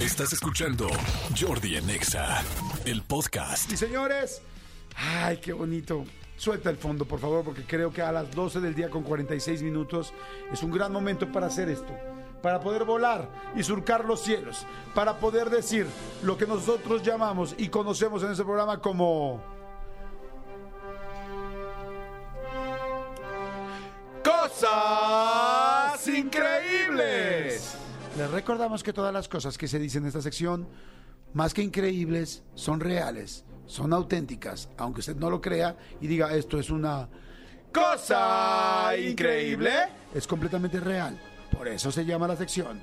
Estás escuchando Jordi en Exa, el podcast. Y señores, ay, qué bonito. Suelta el fondo, por favor, porque creo que a las 12 del día con 46 minutos es un gran momento para hacer esto. Para poder volar y surcar los cielos. Para poder decir lo que nosotros llamamos y conocemos en este programa como... Cosas increíbles. Les recordamos que todas las cosas que se dicen en esta sección, más que increíbles, son reales, son auténticas, aunque usted no lo crea y diga esto es una cosa increíble, es completamente real. Por eso se llama la sección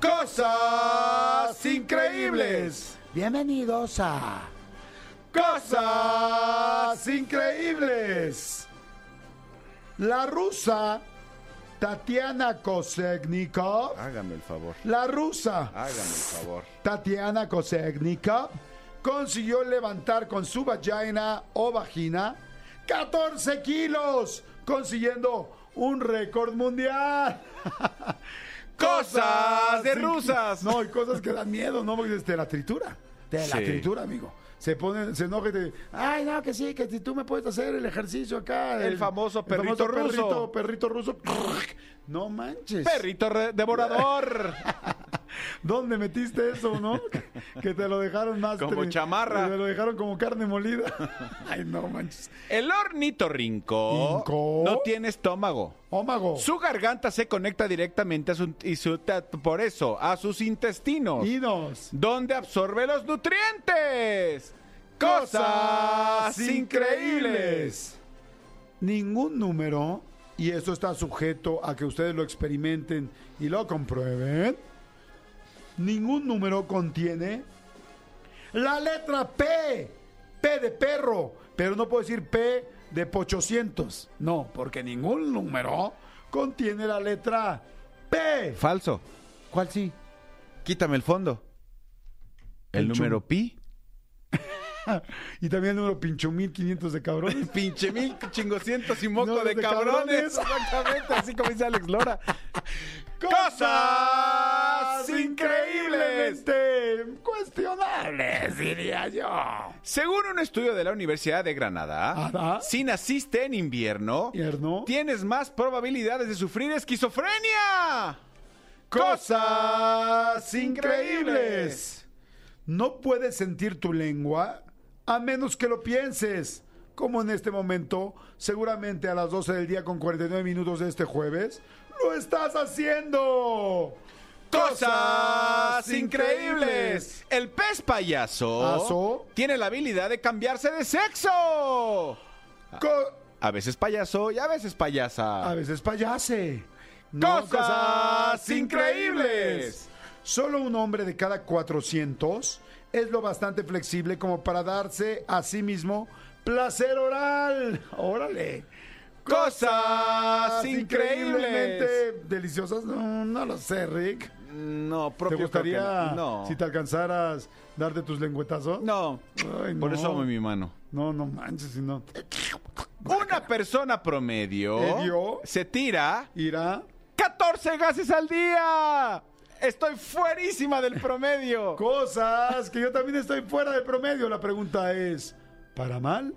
Cosas increíbles. Bienvenidos a Cosas increíbles. La rusa Tatiana Kosegnikov Hágame el favor. la rusa Hágame el favor. Tatiana Kosegnikov consiguió levantar con su vagina o vagina 14 kilos, consiguiendo un récord mundial. Cosas de rusas. No, y cosas que dan miedo, ¿no? Porque te la tritura. Te la Sí. tritura, amigo. Se pone, se enoja y te ay, no, que sí, que si tú me puedes hacer el ejercicio acá. El famoso perrito ruso. Perrito, perrito ruso. No manches. Perrito devorador. ¿Dónde metiste eso, no? Que te lo dejaron más... Como tri- chamarra. que Te lo dejaron como carne molida. Ay, no manches. El ornitorrinco Inco. no tiene estómago. Ómago. Su garganta se conecta directamente a su, y su- por eso a sus intestinos, Inos. donde absorbe los nutrientes. Cosas increíbles. Ningún número, y esto está sujeto a que ustedes lo experimenten y lo comprueben, ningún número contiene la letra P. P de perro. Pero no puedo decir P de pochocientos. No, porque ningún número contiene la letra P. Falso. ¿Cuál sí? Quítame el fondo. El, El número pi. Y también el número pincho 1500 de cabrones. Pinche mil chingocientos y moco No, de, de cabrones. cabrones. Exactamente, así como dice Alex Lora. Increíbles. Increíblemente cuestionables, diría yo. Según un estudio de la Universidad de Granada, Ajá. si naciste en invierno, Invierno. tienes más probabilidades de sufrir esquizofrenia. Cosas increíbles. No puedes sentir tu lengua a menos que lo pienses. Como en este momento, seguramente a las 12 del día con 49 minutos de este jueves, lo estás haciendo. Cosas increíbles. El pez payaso tiene la habilidad de cambiarse de sexo. Co- A veces payaso y a veces payasa. a veces payase. No, Cosas increíbles. Solo un hombre de cada 400 es lo bastante flexible como para darse a sí mismo placer oral. Órale. Cosas increíblemente deliciosas. No, no lo sé, Rick. No, ¿Te propio gustaría, creo que no. si te alcanzaras, darte tus lengüetazos? No. Ay, Por no. eso amo mi mano. No, no manches, si no. Una persona promedio ¿Medio? se tira Irá. 14 gases al día. Estoy fuerísima del promedio. Cosas que yo también estoy fuera del promedio. La pregunta es, ¿para mal?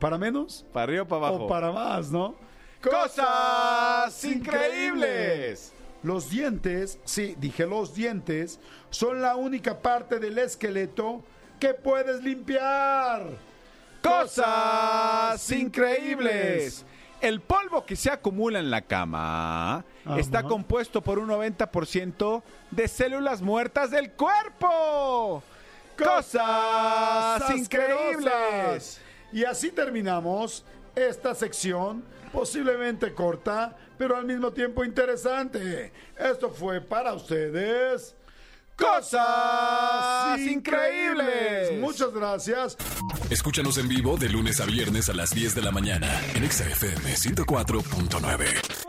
¿Para menos? Para arriba o para abajo. O para más, ¿no? Cosas increíbles. Los dientes, sí, dije los dientes, son la única parte del esqueleto que puedes limpiar. Cosas increíbles. El polvo que se acumula en la cama Ajá. está compuesto por un 90% de células muertas del cuerpo. Cosas increíbles. Y así terminamos esta sección, posiblemente corta, pero al mismo tiempo interesante. Esto fue para ustedes. Cosas increíbles. Muchas gracias. Escúchanos en vivo de lunes a viernes a las 10 de la mañana en Exa FM 104.9.